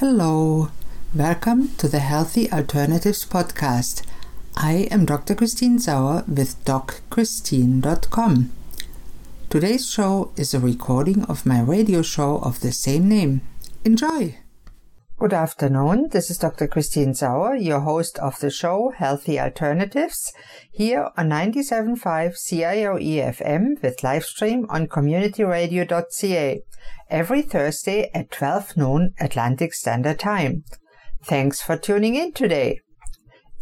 Hello, welcome to the Healthy Alternatives podcast. I am Dr. Christine Sauer with DocChristine.com. Today's show is a recording of my radio show of the same name. Enjoy! Good afternoon. This is Dr. Christine Sauer, your host of the show Healthy Alternatives, here on 97.5 CIOE FM with live stream on communityradio.ca every Thursday at 12 noon Atlantic Standard Time. Thanks for tuning in today.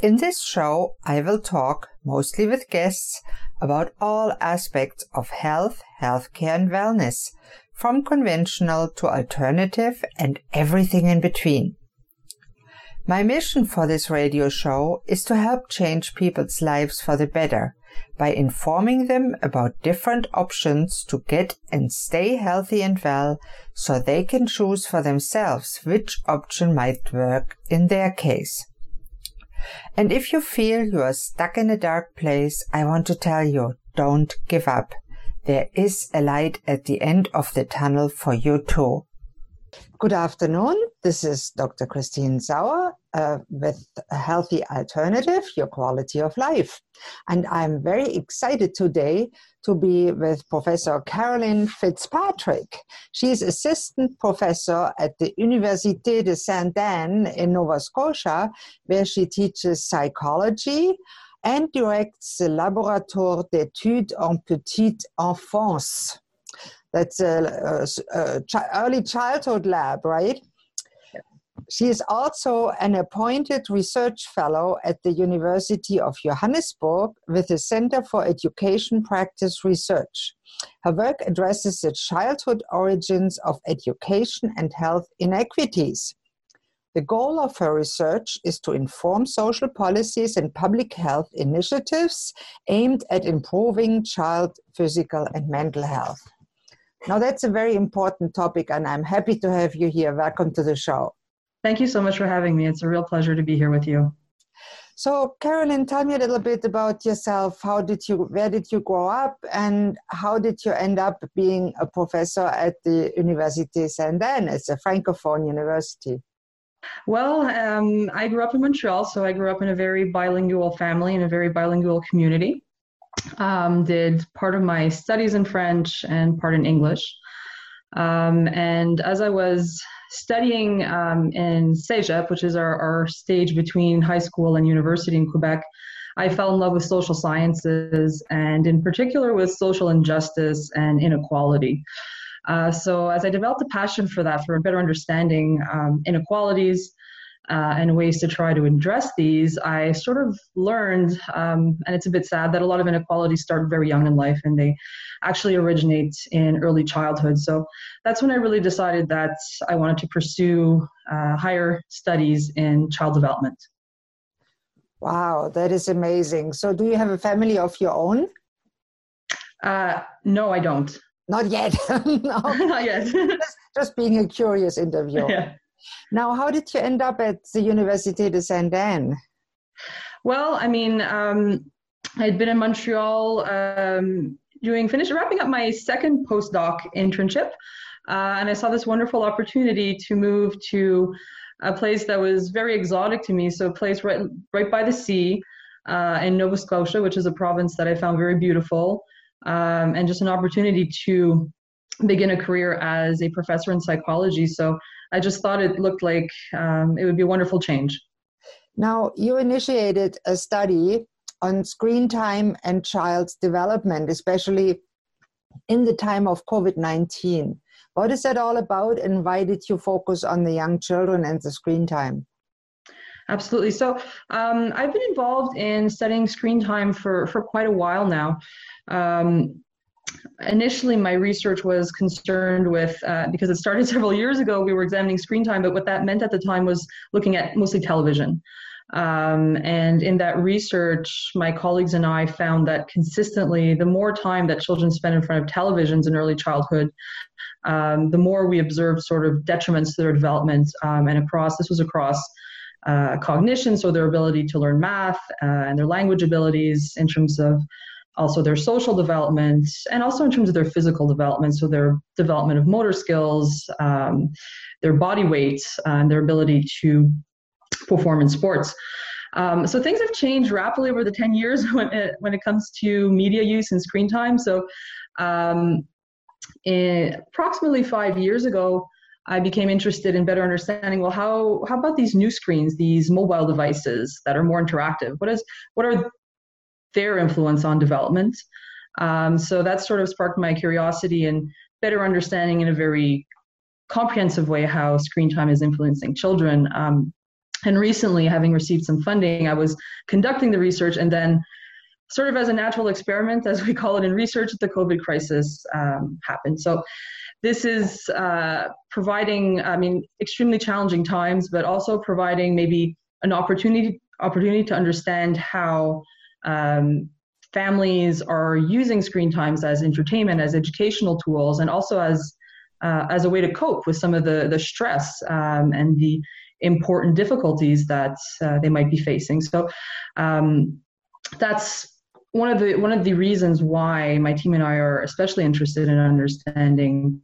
In this show, I will talk, mostly with guests, about all aspects of health, healthcare, and wellness, from conventional to alternative and everything in between. My mission for this radio show is to help change people's lives for the better by informing them about different options to get and stay healthy and well so they can choose for themselves which option might work in their case. And if you feel you are stuck in a dark place, I want to tell you, don't give up. There is a light at the end of the tunnel for you too. Good afternoon. This is Dr. Christine Sauer uh, with a healthy alternative, your quality of life. And I'm very excited today to be with Professor Caroline Fitzpatrick. She's assistant professor at the Université de Sainte-Anne in Nova Scotia, where she teaches psychology and directs the Laboratoire d'études en petite enfance. That's a, a, early childhood lab, right? She is also an appointed research fellow at the University of Johannesburg with the Center for Education Practice Research. Her work addresses the childhood origins of education and health inequities. The goal of her research is to inform social policies and public health initiatives aimed at improving child physical and mental health. Now, that's a very important topic, and I'm happy to have you here. Welcome to the show. Thank you so much for having me. It's a real pleasure to be here with you. So, Caroline, tell me a little bit about yourself. How did you, where did you grow up, and how did you end up being a professor at the Université Sainte-Anne? It's a francophone university. Well, um, I grew up in Montreal, so I grew up in a very bilingual family in a very bilingual community. Um, did part of my studies in French and part in English. Um, and as I was studying um, in CEGEP, which is our, our stage between high school and university in Quebec, I fell in love with social sciences and, in particular, with social injustice and inequality. Uh, so, as I developed a passion for that, for a better understanding um, inequalities uh, and ways to try to address these, I sort of learned, um, and it's a bit sad that a lot of inequalities start very young in life and they actually originate in early childhood. So that's when I really decided that I wanted to pursue uh, higher studies in child development. Wow, that is amazing. So, do you have a family of your own? Uh, no, I don't. Not yet. no. Not yet. just, just, being a curious interviewer. Yeah. Now, how did you end up at the Université de Sainte-Anne? Well, I mean, um, I'd been in Montreal um, doing finish wrapping up my second postdoc internship, uh, and I saw this wonderful opportunity to move to a place that was very exotic to me. So a place right right by the sea uh, in Nova Scotia, which is a province that I found very beautiful, um, and just an opportunity to begin a career as a professor in psychology. So I just thought it looked like um, it would be a wonderful change. Now, you initiated a study on screen time and child's development, especially in the time of COVID 19. What is that all about, and why did you focus on the young children and the screen time? Absolutely. So um, I've been involved in studying screen time for, for quite a while now. Um, initially, my research was concerned with, uh, because it started several years ago, we were examining screen time, but what that meant at the time was looking at mostly television. Um, and in that research, my colleagues and I found that consistently, the more time that children spend in front of televisions in early childhood, um, the more we observed sort of detriments to their development. Um, and across, this was across uh, cognition, so their ability to learn math uh, and their language abilities in terms of also their social development, and also in terms of their physical development, so their development of motor skills, um, their body weight, and their ability to perform in sports. Um, so things have changed rapidly over the 10 years when it, when it comes to media use and screen time. So um, approximately five years ago, I became interested in better understanding. Well, how how about these new screens, these mobile devices that are more interactive? What is what are their influence on development? Um, so that sort of sparked my curiosity and better understanding in a very comprehensive way how screen time is influencing children. Um, and recently, having received some funding, I was conducting the research and then sort of as a natural experiment, as we call it in research, the COVID crisis um, happened. So this is uh, providing, I mean, extremely challenging times, but also providing maybe an opportunity opportunity to understand how um, families are using screen times as entertainment, as educational tools, and also as uh, as a way to cope with some of the the stress um, and the important difficulties that uh, they might be facing. So um, that's one of the one of the reasons why my team and I are especially interested in understanding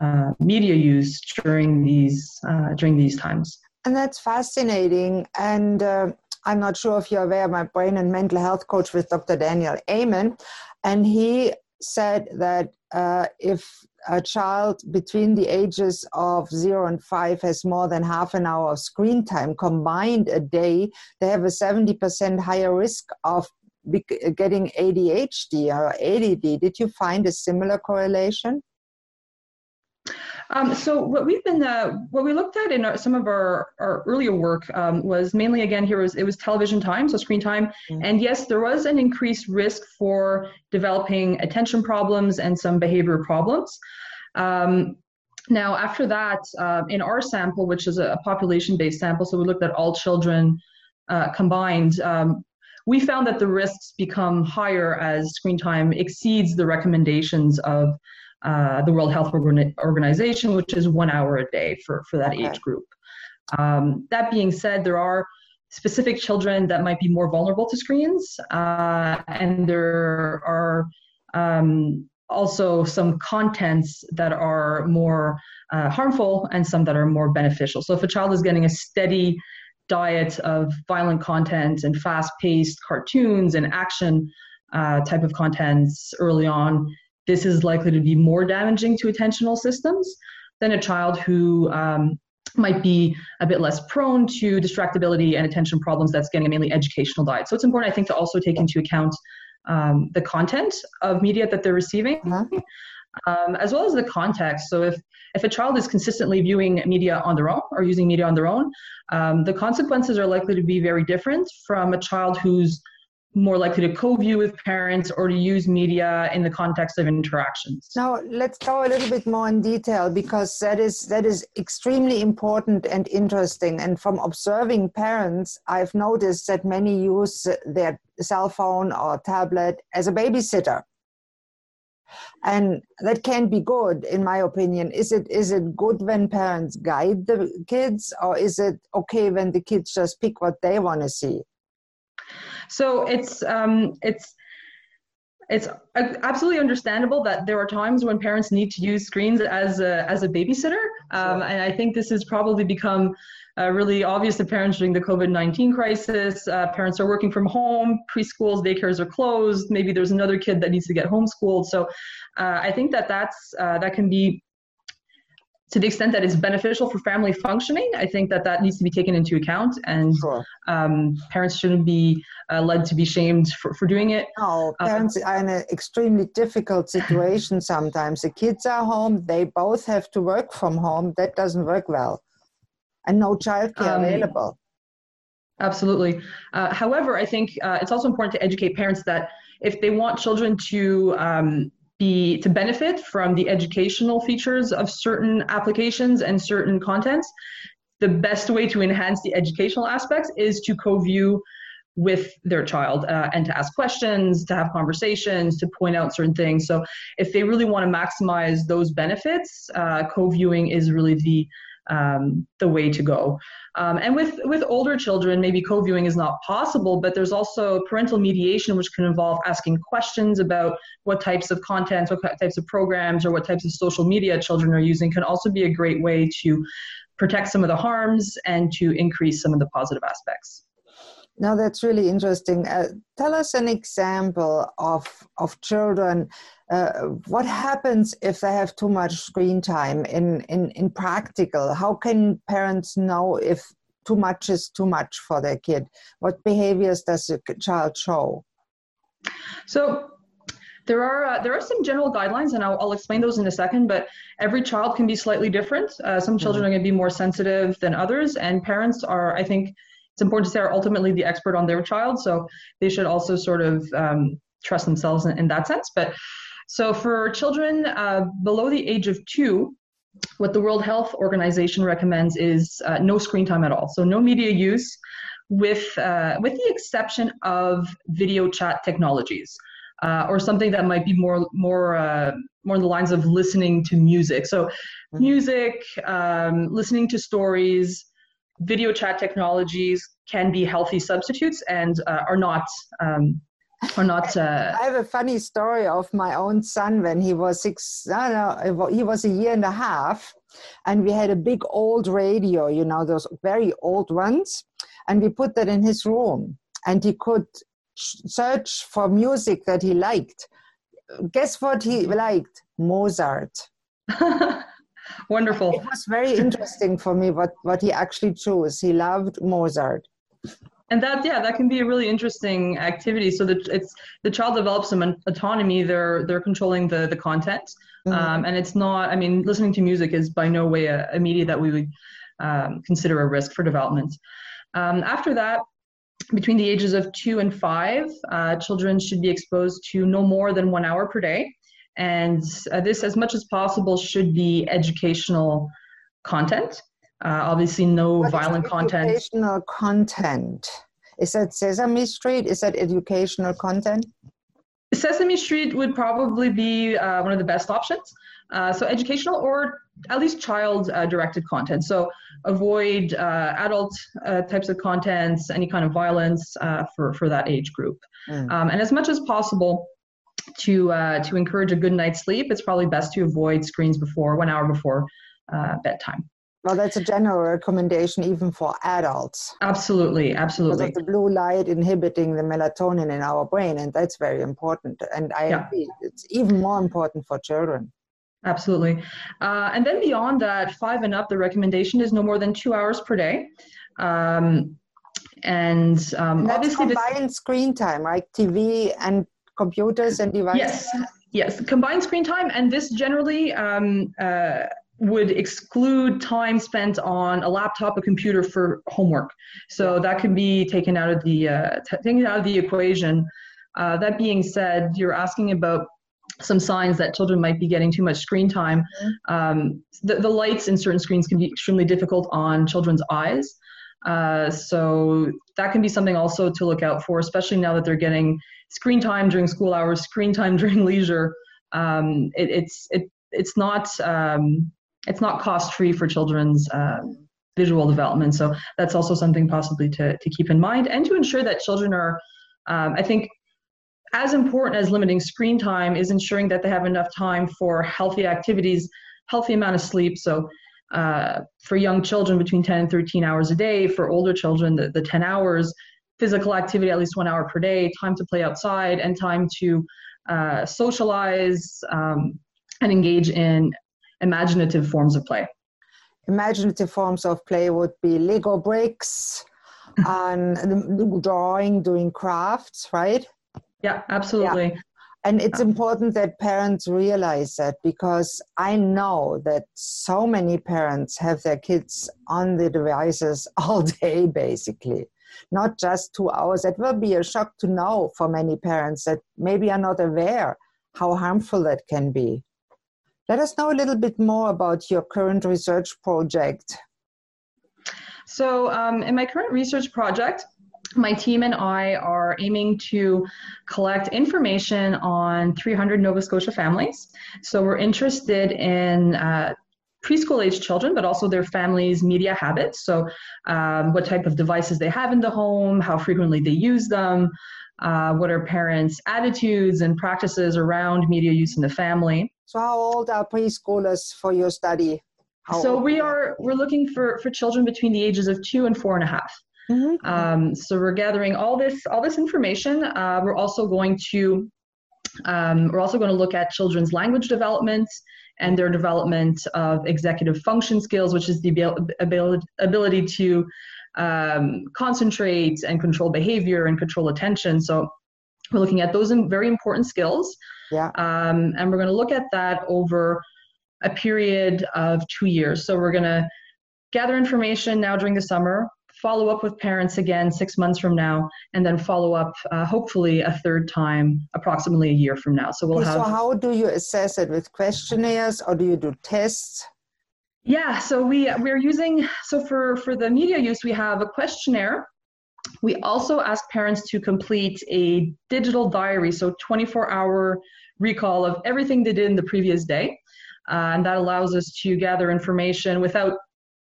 uh, media use during these uh, during these times. And that's fascinating. And uh, I'm not sure if you're aware, my brain and mental health coach with Dr. Daniel Amen, and he said that uh, if a child between the ages of zero and five has more than half an hour of screen time combined a day, they have a 70% higher risk of getting ADHD or ADD. Did you find a similar correlation? Um, so what we've been, uh, what we looked at in our, some of our, our earlier work um, was mainly again here was it was television time, so screen time, mm-hmm. and yes, there was an increased risk for developing attention problems and some behavior problems. Um, now, after that, uh, in our sample, which is a population-based sample, so we looked at all children uh, combined, um, we found that the risks become higher as screen time exceeds the recommendations of uh, the World Health Organization, which is one hour a day for, for that okay. age group. Um, that being said, there are specific children that might be more vulnerable to screens, uh, and there are um, also some contents that are more uh, harmful and some that are more beneficial. So if a child is getting a steady diet of violent content and fast-paced cartoons and action uh, type of contents early on, this is likely to be more damaging to attentional systems than a child who um, might be a bit less prone to distractibility and attention problems that's getting a mainly educational diet. So it's important, I think, to also take into account um, the content of media that they're receiving, uh-huh. um, as well as the context. So if if a child is consistently viewing media on their own or using media on their own, um, the consequences are likely to be very different from a child who's more likely to co-view with parents or to use media in the context of interactions. Now let's go a little bit more in detail because that is that is extremely important and interesting. And from observing parents, I've noticed that many use their cell phone or tablet as a babysitter. And that can be good, in my opinion. Is it is it good when parents guide the kids, or is it okay when the kids just pick what they want to see? So it's um, it's it's absolutely understandable that there are times when parents need to use screens as a as a babysitter, um, sure. and I think this has probably become uh, really obvious to parents during the COVID nineteen crisis. Uh, parents are working from home, preschools, daycares are closed. Maybe there's another kid that needs to get homeschooled. So uh, I think that that's uh, that can be to the extent that it's beneficial for family functioning, I think that that needs to be taken into account, and sure. um, parents shouldn't be uh, led to be shamed for, for doing it. No, uh, parents uh, are in an extremely difficult situation sometimes. The kids are home, they both have to work from home. That doesn't work well, and no childcare um, available. Absolutely. Uh, however, I think uh, it's also important to educate parents that if they want children to um, be to benefit from the educational features of certain applications and certain contents the best way to enhance the educational aspects is to co-view with their child uh, and to ask questions to have conversations to point out certain things. So if they really want to maximize those benefits uh, co-viewing is really the um, the way to go. Um, and with with older children, maybe co-viewing is not possible, but there's also parental mediation, which can involve asking questions about what types of content, what types of programs, or what types of social media children are using. Can also be a great way to protect some of the harms and to increase some of the positive aspects. Now that's really interesting. Uh, tell us an example of of children. Uh, what happens if they have too much screen time in, in in practical? How can parents know if too much is too much for their kid? What behaviors does a child show? So there are uh, there are some general guidelines, and I'll, I'll, explain those in a second. But every child can be slightly different. Uh, some children mm-hmm. are going to be more sensitive than others, and parents are, I think, it's important to say are ultimately the expert on their child, so they should also sort of um, trust themselves in, in, that sense. But so for children uh, below the age of two, what the World Health Organization recommends is uh, no screen time at all. So no media use, with uh, with the exception of video chat technologies. Uh, or something that might be more more uh, more in the lines of listening to music. So, mm-hmm. music, um, listening to stories, video chat technologies can be healthy substitutes and uh, are not um, are not. Uh, I have a funny story of my own son when he was six. I don't he was a year and a half, and we had a big old radio. You know those very old ones, and we put that in his room, and he could search for music that he liked. Guess what he liked? Mozart. Wonderful. It was very interesting for me what, what he actually chose. He loved Mozart. And that, yeah, that can be a really interesting activity. So that it's the child develops some autonomy. They're they're controlling the the content, mm-hmm. um, and it's not. I mean, listening to music is by no way a, a media that we would um, consider a risk for development. Um, after that, between the ages of two and five, uh, children should be exposed to no more than one hour per day. And uh, this, as much as possible, should be educational content. Uh, obviously, no what violent content. Educational content. Is that Sesame Street? Is that educational content? Sesame Street would probably be uh, one of the best options. Uh, so, educational or at least child uh, directed content. So, avoid uh, adult uh, types of contents, any kind of violence for, for that age group. Mm. Um, and as much as possible, to uh, to encourage a good night's sleep, it's probably best to avoid screens before one hour before uh, bedtime. Well, that's a general recommendation even for adults. Absolutely, absolutely. Because of the blue light inhibiting the melatonin in our brain, and that's very important. And I yeah. agree, it's even more important for children. Absolutely. Uh, and then beyond that, five and up, the recommendation is no more than two hours per day. Um, and, um, and obviously, combined this, screen time, right? TV and computers and devices? Yes, yes, combined screen time, and this generally um, uh, would exclude time spent on a laptop, a computer for homework. So that can be taken out of the uh, t- taken out of the equation. Uh, that being said, you're asking about some signs that children might be getting too much screen time. Mm-hmm. Um, the, the lights in certain screens can be extremely difficult on children's eyes. Uh, so that can be something also to look out for, especially now that they're getting screen time during school hours, screen time during leisure. Um, it, it's it, it's not um, it's not cost free for children's uh, visual development. So that's also something possibly to to keep in mind and to ensure that children are, um, I think. As important as limiting screen time is ensuring that they have enough time for healthy activities, healthy amount of sleep. So uh, for young children between 10 and 13 hours a day for older children the, the 10 hours physical activity at least one hour per day time to play outside and time to uh, socialize um, and engage in imaginative forms of play. Imaginative forms of play would be lego bricks and drawing doing crafts right? Yeah absolutely. Yeah. And it's important that parents realize that because I know that so many parents have their kids on the devices all day, basically, not just two hours. It will be a shock to know for many parents that maybe are not aware how harmful that can be. Let us know a little bit more about your current research project. So, um, in my current research project, my team and I are aiming to collect information on 300 Nova Scotia families. So we're interested in uh, preschool age children, but also their families' media habits. So, um, what type of devices they have in the home, how frequently they use them, uh, what are parents' attitudes and practices around media use in the family. So, how old are preschoolers for your study? How so we are we're looking for for children between the ages of two and four and a half. Mm-hmm. Um, so we're gathering all this all this information. Uh, we're also going to um, we're also going to look at children's language development and their development of executive function skills, which is the ability, ability to um, concentrate and control behavior and control attention. So we're looking at those very important skills. Yeah. Um, and we're going to look at that over a period of two years. So we're going to gather information now during the summer, follow up with parents again six months from now, and then follow up uh, hopefully a third time approximately a year from now. So we'll Okay, have. So, how do you assess it with questionnaires or do you do tests? Yeah, so we we're using so for for the media use we have a questionnaire. We also ask parents to complete a digital diary, so 24 hour recall of everything they did in the previous day. Uh, and that allows us to gather information without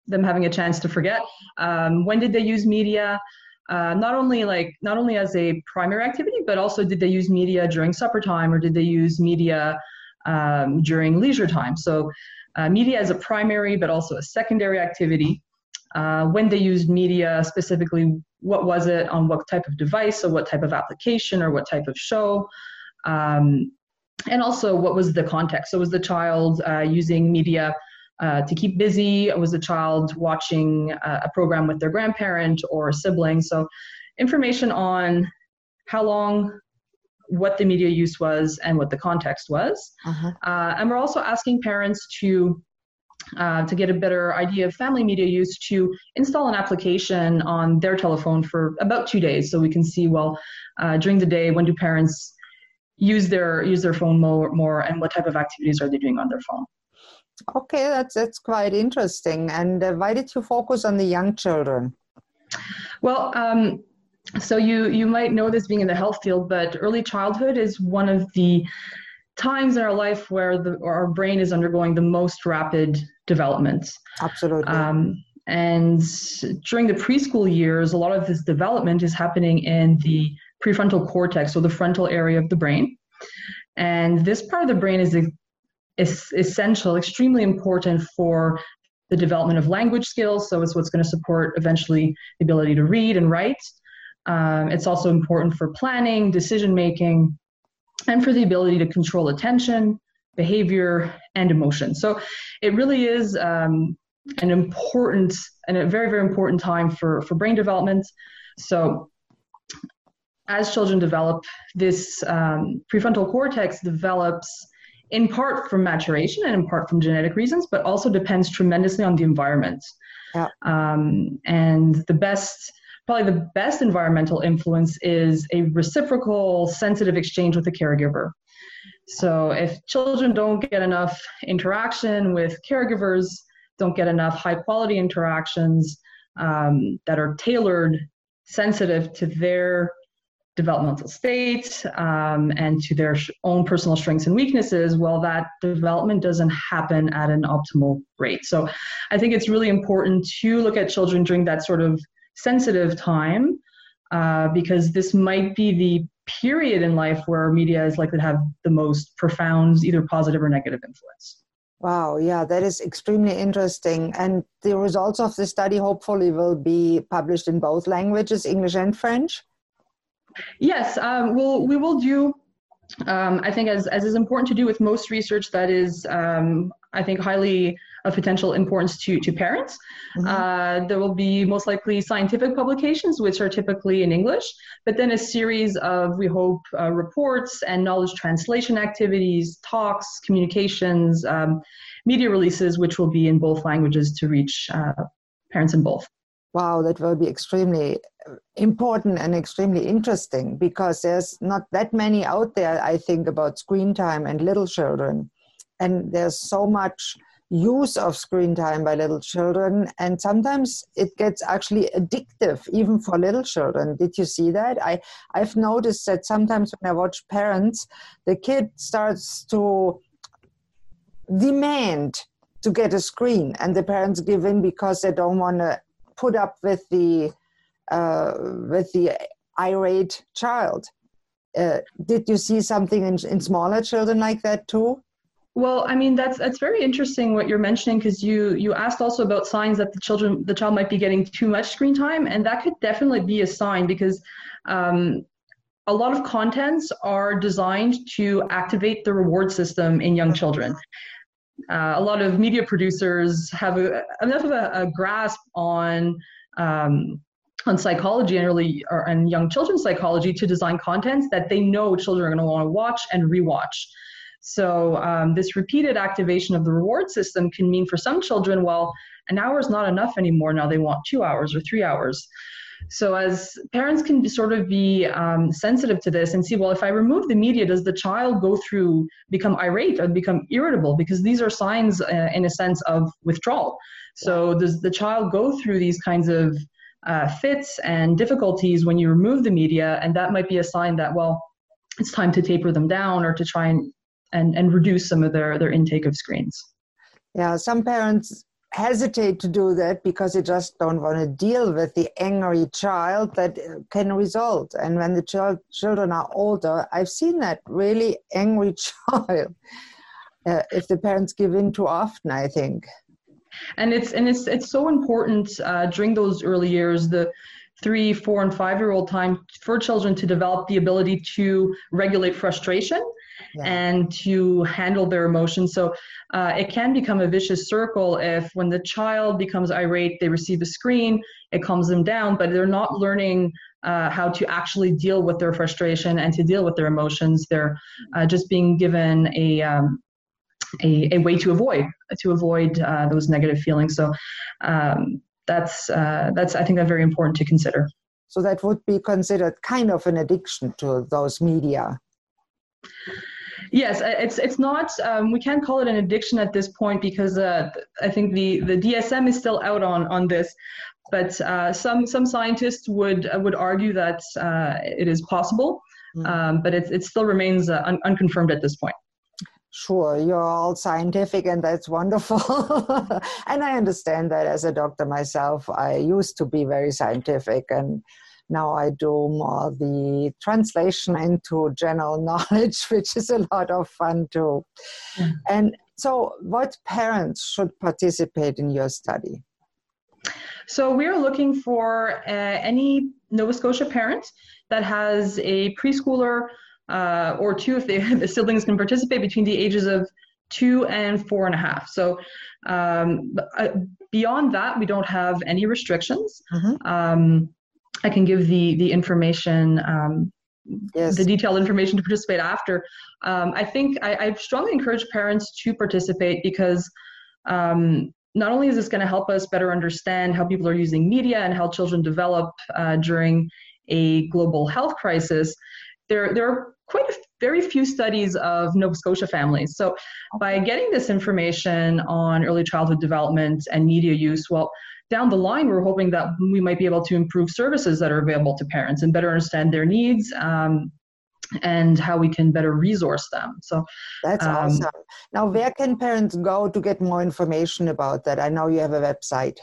them having a chance to forget. Um, when did they use media? Uh, not only like not only as a primary activity, but also did they use media during supper time or did they use media um, during leisure time? So uh, media as a primary, but also a secondary activity. Uh, when they used media specifically, what was it on what type of device or what type of application or what type of show? Um, and also what was the context? So was the child uh, using media uh, to keep busy? Was a child watching uh, a program with their grandparent or a sibling? So information on how long, what the media use was, and what the context was. Uh-huh. Uh, and we're also asking parents to uh, to get a better idea of family media use to install an application on their telephone for about two days so we can see well uh, during the day when do parents use their use their phone more, more and what type of activities are they doing on their phone Okay, that's that's quite interesting. And uh, why did you focus on the young children? well um, so you you might know this being in the health field but early childhood is one of the times in our life where the, our brain is undergoing the most rapid development Absolutely. Um, and during the preschool years, a lot of this development is happening in the prefrontal cortex, so the frontal area of the brain. And this part of the brain is, is essential, extremely important for the development of language skills. So it's what's going to support eventually the ability to read and write. Um, it's also important for planning, decision making, and for the ability to control attention, behavior, and emotion. So it really is um, an important and a very, very important time for, for brain development. So as children develop, this um, prefrontal cortex develops in part from maturation and in part from genetic reasons, but also depends tremendously on the environment. Yeah. Um, and the best, probably the best environmental influence is a reciprocal, sensitive exchange with the caregiver. So if children don't get enough interaction with caregivers, don't get enough high quality interactions um, that are tailored, sensitive to their developmental state um, and to their own personal strengths and weaknesses, well, that development doesn't happen at an optimal rate. So I think it's really important to look at children during that sort of sensitive time uh, because this might be the period in life where media is likely to have the most profound, either positive or negative influence. Wow, yeah, that is extremely interesting. And the results of the study hopefully will be published in both languages, English and French. Yes, um, we'll, we will do, um, I think, as, as is important to do with most research that is, um, I think, highly of potential importance to, to parents. Mhm. Uh, there will be most likely scientific publications, which are typically in English, but then a series of, we hope, uh, reports and knowledge translation activities, talks, communications, um, media releases, which will be in both languages to reach uh, parents in both. Wow, that will be extremely uh, important and extremely interesting because there's not that many out there, I think, about screen time and little children. And there's so much use of screen time by little children, and sometimes it gets actually addictive, even for little children. Did you see that? I, I've noticed that sometimes when I watch parents, the kid starts to demand to get a screen, and the parents give in because they don't want to put up with the uh, with the irate child. Uh, did you see something in, in smaller children like that too? Well, I mean that's that's very interesting what you're mentioning because you you asked also about signs that the children the child might be getting too much screen time, and that could definitely be a sign because um, a lot of contents are designed to activate the reward system in young children. Uh, a lot of media producers have a, enough of a, a grasp on um, on psychology and early or, and young children's psychology to design contents that they know children are going to want to watch and rewatch. So um, this repeated activation of the reward system can mean for some children, well, an hour is not enough anymore. Now they want two hours or three hours. So as parents can sort of be um, sensitive to this and see, well, if I remove the media, does the child go through become irate or become irritable? Because these are signs, uh, in a sense, of withdrawal. So does the child go through these kinds of uh, fits and difficulties when you remove the media, and that might be a sign that well, it's time to taper them down or to try and and, and reduce some of their, their intake of screens. Yeah, some parents hesitate to do that because they just don't want to deal with the angry child that can result. And when the child, children are older, I've seen that really angry child uh, if the parents give in too often, I think. And it's and it's it's so important uh, during those early years the three, four, and five year old time for children to develop the ability to regulate frustration yeah. and to handle their emotions. So uh, it can become a vicious circle if when the child becomes irate, they receive a screen, it calms them down, but they're not learning uh, how to actually deal with their frustration and to deal with their emotions. They're uh, just being given a, um, a, a way to avoid to avoid uh, those negative feelings. So um, that's uh, that's I think that's very important to consider. So that would be considered kind of an addiction to those media. Yes, it's it's not. Um, we can't call it an addiction at this point because uh, I think the the DSM is still out on on this. But uh, some some scientists would uh, would argue that uh, it is possible, mm. um, but it it still remains uh, un- unconfirmed at this point. Sure, you're all scientific, and that's wonderful. and I understand that as a doctor myself, I used to be very scientific and now I do more the translation into general knowledge, which is a lot of fun too. Mm. And so, what parents should participate in your study? So, we are looking for uh, any Nova Scotia parent that has a preschooler uh, or two, if they, the siblings can participate between the ages of two and four and a half. So, um, uh, beyond that, we don't have any restrictions. Mm-hmm. Um, I can give the the information, um, yes. the detailed information to participate after. Um, I think I, I, strongly encourage parents to participate because um, not only is this going to help us better understand how people are using media and how children develop uh, during a global health crisis, there there are quite a very few studies of Nova Scotia families. So by getting this information on early childhood development and media use, well, down the line, we're hoping that we might be able to improve services that are available to parents and better understand their needs um, and how we can better resource them. So that's um, awesome. Now, where can parents go to get more information about that? I know you have a website.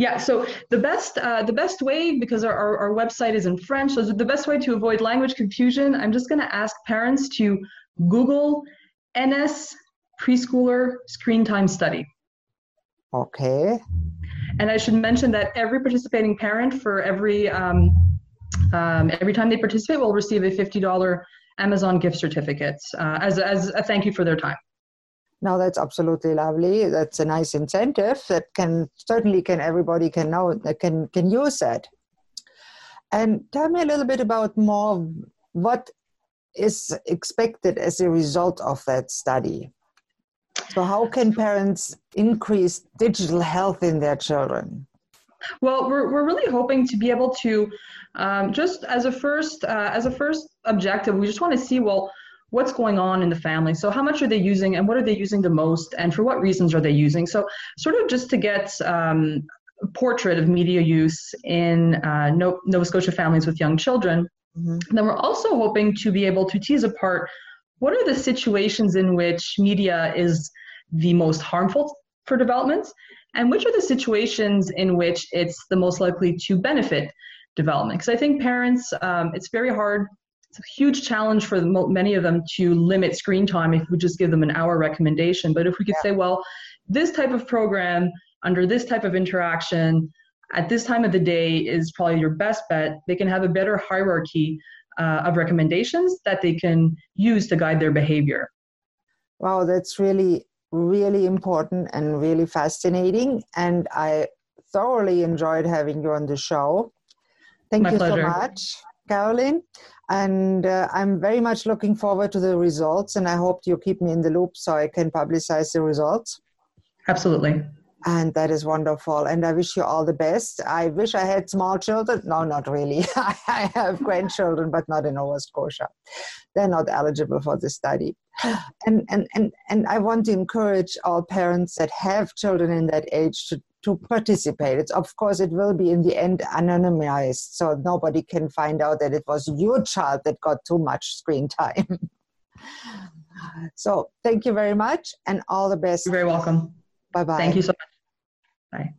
Yeah, so the best uh, the best way because our, our, our, website is in French, so the best way to avoid language confusion, I'm just going to ask parents to Google NS preschooler screen time study. Okay. And I should mention that every participating parent for every um, um, every time they participate will receive a $50 Amazon gift certificate uh, as, as a thank you for their time. Now that's absolutely lovely. That's a nice incentive that can certainly can everybody can know that can can use that. And tell me a little bit about more what is expected as a result of that study. So, how can parents increase digital health in their children? Well, we're, we're really hoping to be able to um, just as a first uh, as a first objective, we just want to see well what's going on in the family. So, how much are they using, and what are they using the most, and for what reasons are they using? So, sort of just to get um, a portrait of media use in uh, Nova Scotia families with young children. Mm-hmm. Then we're also hoping to be able to tease apart what are the situations in which media is the most harmful for development and which are the situations in which it's the most likely to benefit development because i think parents um, it's very hard it's a huge challenge for many of them to limit screen time if we just give them an hour recommendation but if we could yeah. say well this type of program under this type of interaction at this time of the day is probably your best bet they can have a better hierarchy uh, of recommendations that they can use to guide their behavior wow that's really really important and really fascinating and i thoroughly enjoyed having you on the show thank My you pleasure. so much caroline and uh, i'm very much looking forward to the results and i hope you keep me in the loop so i can publicize the results. Absolutely. And that is wonderful. And i wish you all the best. I wish i had small children. No not really. I have grandchildren but not in nova scotia. They're not eligible for the study. And and and, and i want to encourage all parents that have children in that age to to participate. It's of course it will be in the end anonymized, so nobody can find out that it was your child that got too much screen time. so thank you very much and all the best. You're very welcome. Bye bye. Thank you so much. Bye.